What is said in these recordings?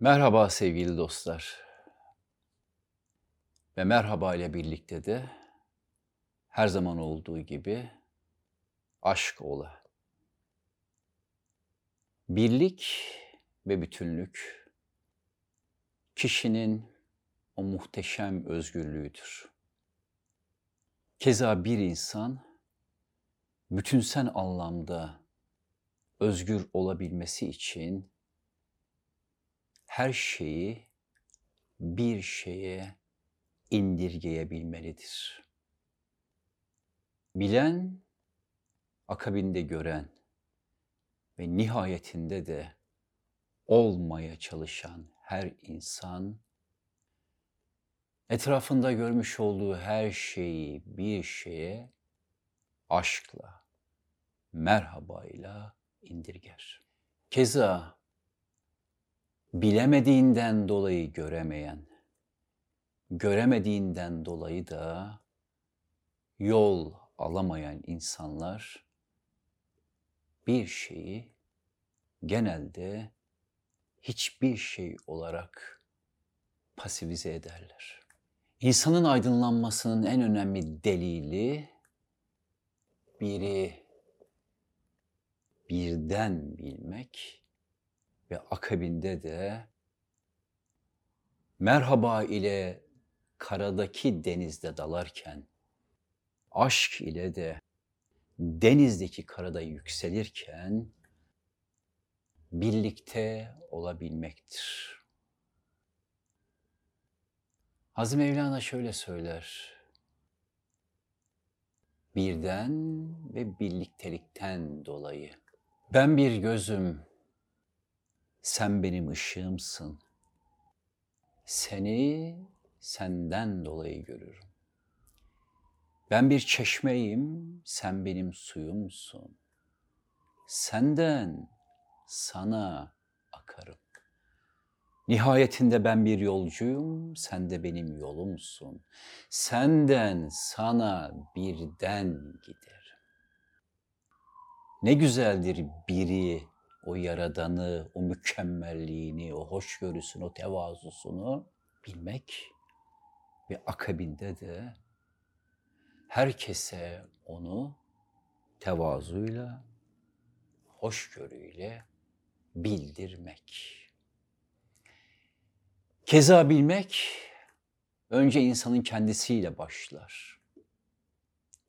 Merhaba sevgili dostlar. Ve merhaba ile birlikte de her zaman olduğu gibi aşk ola. Birlik ve bütünlük kişinin o muhteşem özgürlüğüdür. Keza bir insan bütünsel anlamda özgür olabilmesi için her şeyi bir şeye indirgeyebilmelidir. Bilen, akabinde gören ve nihayetinde de olmaya çalışan her insan etrafında görmüş olduğu her şeyi bir şeye aşkla, merhabayla indirger. Keza bilemediğinden dolayı göremeyen, göremediğinden dolayı da yol alamayan insanlar bir şeyi genelde hiçbir şey olarak pasifize ederler. İnsanın aydınlanmasının en önemli delili biri birden bilmek ve akabinde de merhaba ile karadaki denizde dalarken aşk ile de denizdeki karada yükselirken birlikte olabilmektir. Hazım Mevlana şöyle söyler. Birden ve birliktelikten dolayı. Ben bir gözüm, sen benim ışığımsın. Seni senden dolayı görürüm. Ben bir çeşmeyim, sen benim suyumsun. Senden sana akarım. Nihayetinde ben bir yolcuyum, sen de benim yolumsun. Senden sana birden giderim. Ne güzeldir biri o yaradanı, o mükemmelliğini, o hoşgörüsünü, o tevazusunu bilmek ve akabinde de herkese onu tevazuyla, hoşgörüyle bildirmek. Keza bilmek önce insanın kendisiyle başlar.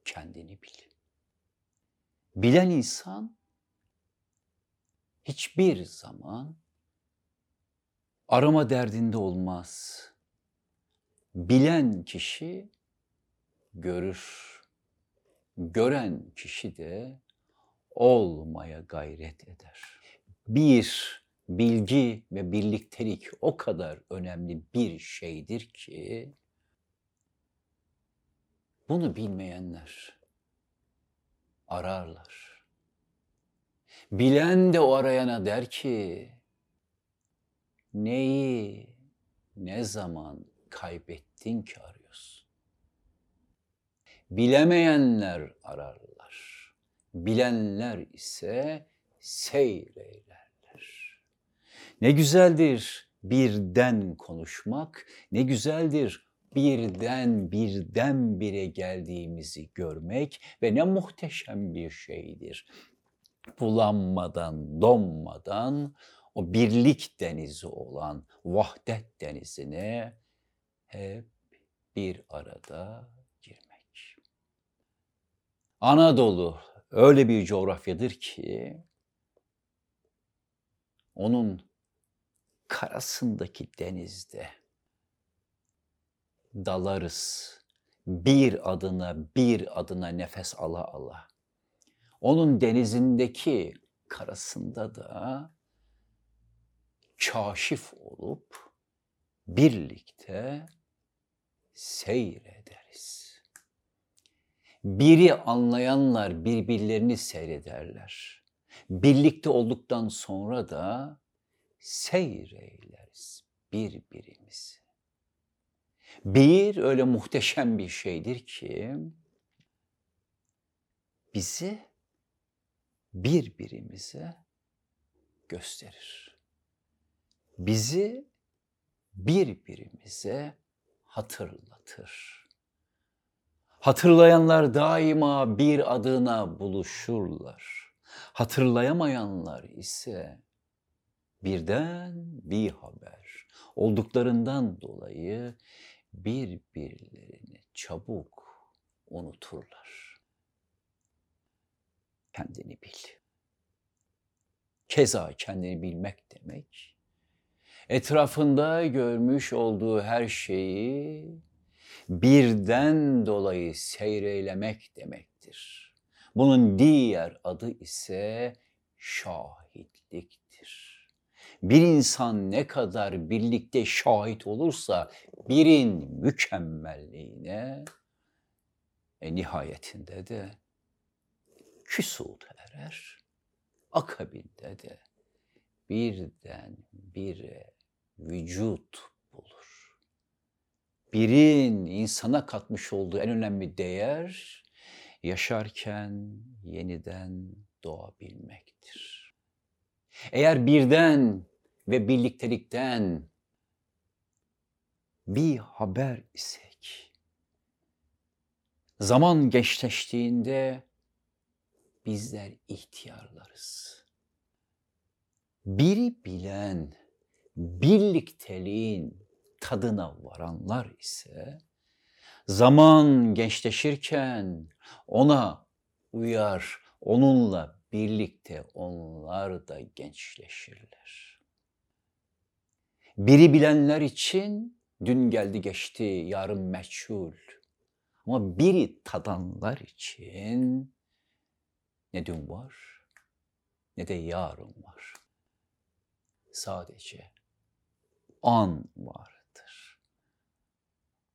Kendini bil. Bilen insan hiçbir zaman arama derdinde olmaz. Bilen kişi görür. Gören kişi de olmaya gayret eder. Bir bilgi ve birliktelik o kadar önemli bir şeydir ki bunu bilmeyenler ararlar. Bilen de o arayana der ki neyi ne zaman kaybettin ki arıyorsun? Bilemeyenler ararlar. Bilenler ise seyreylerler. Ne güzeldir birden konuşmak, ne güzeldir birden birden bire geldiğimizi görmek ve ne muhteşem bir şeydir. Bulanmadan, donmadan o birlik denizi olan vahdet denizine hep bir arada girmek. Anadolu öyle bir coğrafyadır ki onun karasındaki denizde dalarız. Bir adına bir adına nefes ala ala. Onun denizindeki karasında da kaşif olup birlikte seyrederiz. Biri anlayanlar birbirlerini seyrederler. Birlikte olduktan sonra da seyreyleriz birbirimizi. Bir öyle muhteşem bir şeydir ki bizi birbirimize gösterir. bizi birbirimize hatırlatır. Hatırlayanlar daima bir adına buluşurlar. Hatırlayamayanlar ise birden bir haber olduklarından dolayı birbirlerini çabuk unuturlar. Kendini bil. Keza kendini bilmek demek, etrafında görmüş olduğu her şeyi birden dolayı seyreylemek demektir. Bunun diğer adı ise şahitliktir. Bir insan ne kadar birlikte şahit olursa birin mükemmelliğine e, nihayetinde de küsut erer. Akabinde de birden bire vücut bulur. Birin insana katmış olduğu en önemli değer yaşarken yeniden doğabilmektir. Eğer birden ve birliktelikten bir haber isek, zaman geçleştiğinde bizler ihtiyarlarız. Biri bilen birlikteliğin tadına varanlar ise zaman gençleşirken ona uyar, onunla birlikte onlar da gençleşirler. Biri bilenler için dün geldi geçti, yarın meçhul. Ama biri tadanlar için ne dün var ne de yarın var. Sadece an vardır.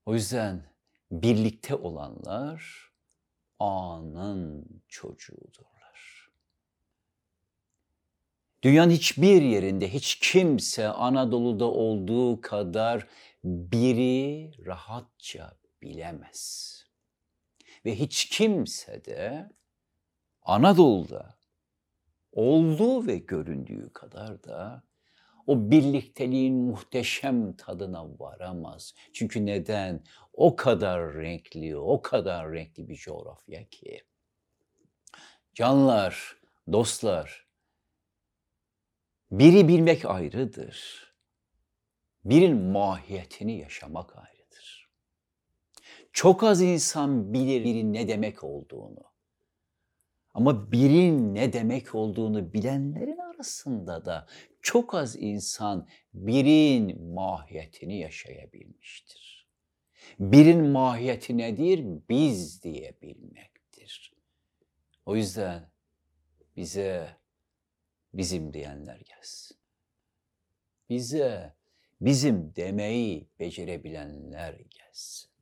O yüzden birlikte olanlar anın çocuğudurlar. Dünyanın hiçbir yerinde hiç kimse Anadolu'da olduğu kadar biri rahatça bilemez. Ve hiç kimse de Anadolu'da olduğu ve göründüğü kadar da o birlikteliğin muhteşem tadına varamaz. Çünkü neden? O kadar renkli, o kadar renkli bir coğrafya ki. Canlar, dostlar, biri bilmek ayrıdır. Birin mahiyetini yaşamak ayrıdır. Çok az insan bilir birin ne demek olduğunu. Ama birin ne demek olduğunu bilenlerin arasında da çok az insan birin mahiyetini yaşayabilmiştir. Birin mahiyeti nedir? Biz diyebilmektir. O yüzden bize bizim diyenler gelsin. Bize bizim demeyi becerebilenler gelsin.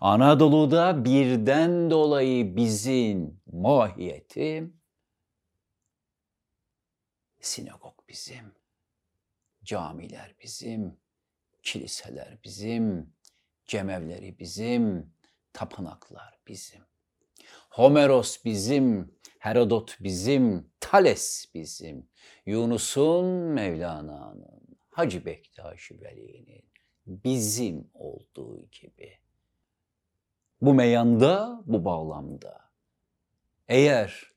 Anadolu'da birden dolayı bizim mahiyeti sinagog bizim, camiler bizim, kiliseler bizim, cemevleri bizim, tapınaklar bizim. Homeros bizim, Herodot bizim, Thales bizim, Yunus'un, Mevlana'nın, Hacı Bektaş Veli'nin bizim olduğu gibi bu meyanda, bu bağlamda. Eğer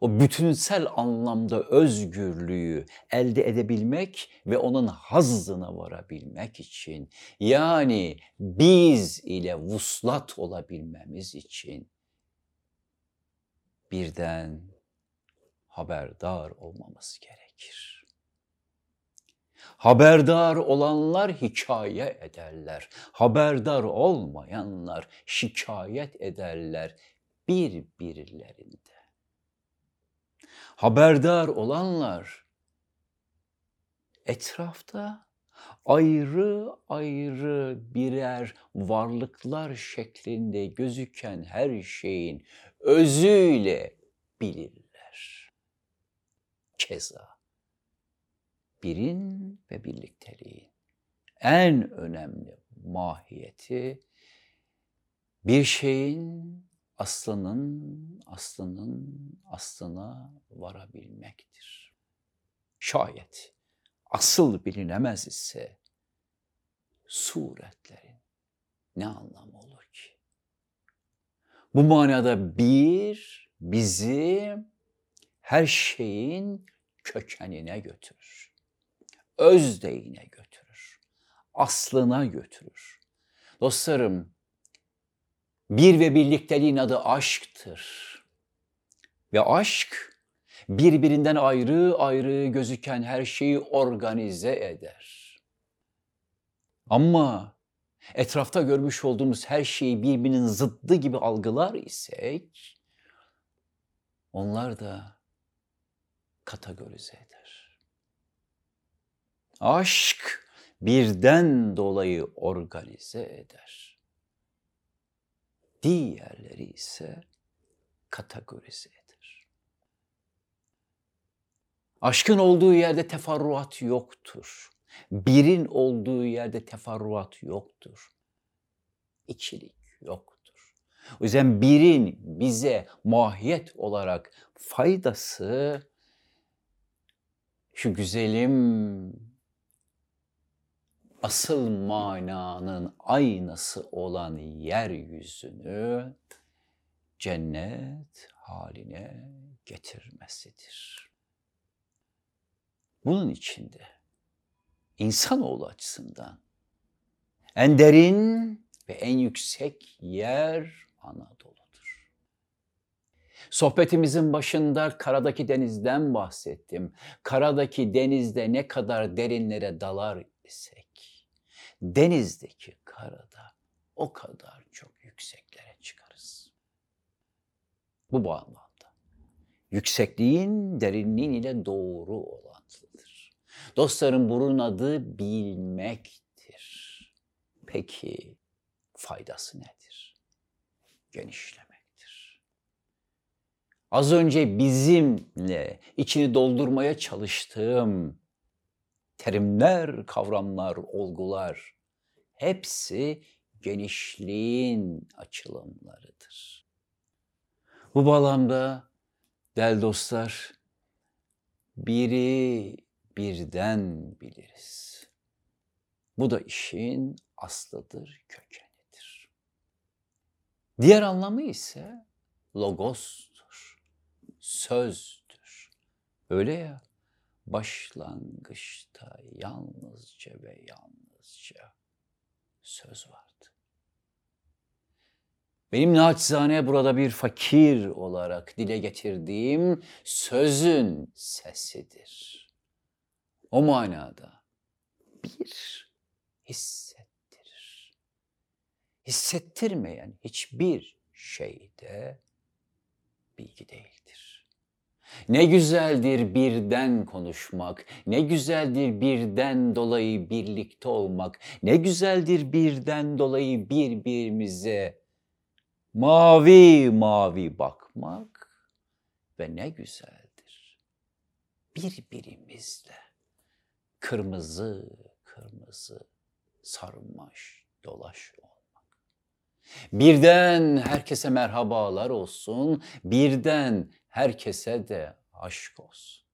o bütünsel anlamda özgürlüğü elde edebilmek ve onun hazzına varabilmek için yani biz ile vuslat olabilmemiz için birden haberdar olmamız gerekir. Haberdar olanlar hikaye ederler. Haberdar olmayanlar şikayet ederler birbirlerinde. Haberdar olanlar etrafta ayrı ayrı birer varlıklar şeklinde gözüken her şeyin özüyle bilirler. Keza birin ve birlikteliğin en önemli mahiyeti bir şeyin aslının aslının aslına varabilmektir. Şayet asıl bilinemez ise suretlerin ne anlamı olur ki? Bu manada bir bizi her şeyin kökenine götürür. Özdeğine götürür. Aslına götürür. Dostlarım, bir ve birlikteliğin adı aşktır. Ve aşk birbirinden ayrı ayrı gözüken her şeyi organize eder. Ama etrafta görmüş olduğumuz her şeyi birbirinin zıddı gibi algılar isek, onlar da kategorize eder. Aşk birden dolayı organize eder. Diğerleri ise kategorize eder. Aşkın olduğu yerde teferruat yoktur. Birin olduğu yerde teferruat yoktur. İkilik yoktur. O yüzden birin bize mahiyet olarak faydası şu güzelim asıl mananın aynası olan yeryüzünü cennet haline getirmesidir. Bunun içinde insanoğlu açısından en derin ve en yüksek yer Anadolu'dur. Sohbetimizin başında karadaki denizden bahsettim. Karadaki denizde ne kadar derinlere dalar isek, denizdeki karada o kadar çok yükseklere çıkarız. Bu bağlamda yüksekliğin derinliğin ile doğru orantılıdır. Dostlarım bunun adı bilmektir. Peki faydası nedir? Genişlemektir. Az önce bizimle içini doldurmaya çalıştığım terimler, kavramlar, olgular hepsi genişliğin açılımlarıdır. Bu bağlamda değerli dostlar biri birden biliriz. Bu da işin aslıdır, kökenidir. Diğer anlamı ise logostur, sözdür. Öyle ya, başlangıçta yalnızca ve yalnızca söz vardı. Benim naçizane burada bir fakir olarak dile getirdiğim sözün sesidir. O manada bir hissettirir. Hissettirmeyen hiçbir şey de bilgi değildir. Ne güzeldir birden konuşmak, ne güzeldir birden dolayı birlikte olmak, ne güzeldir birden dolayı birbirimize mavi mavi bakmak ve ne güzeldir birbirimizle kırmızı kırmızı sarmaş dolaş olmak. Birden herkese merhabalar olsun, birden herkese de aşk olsun.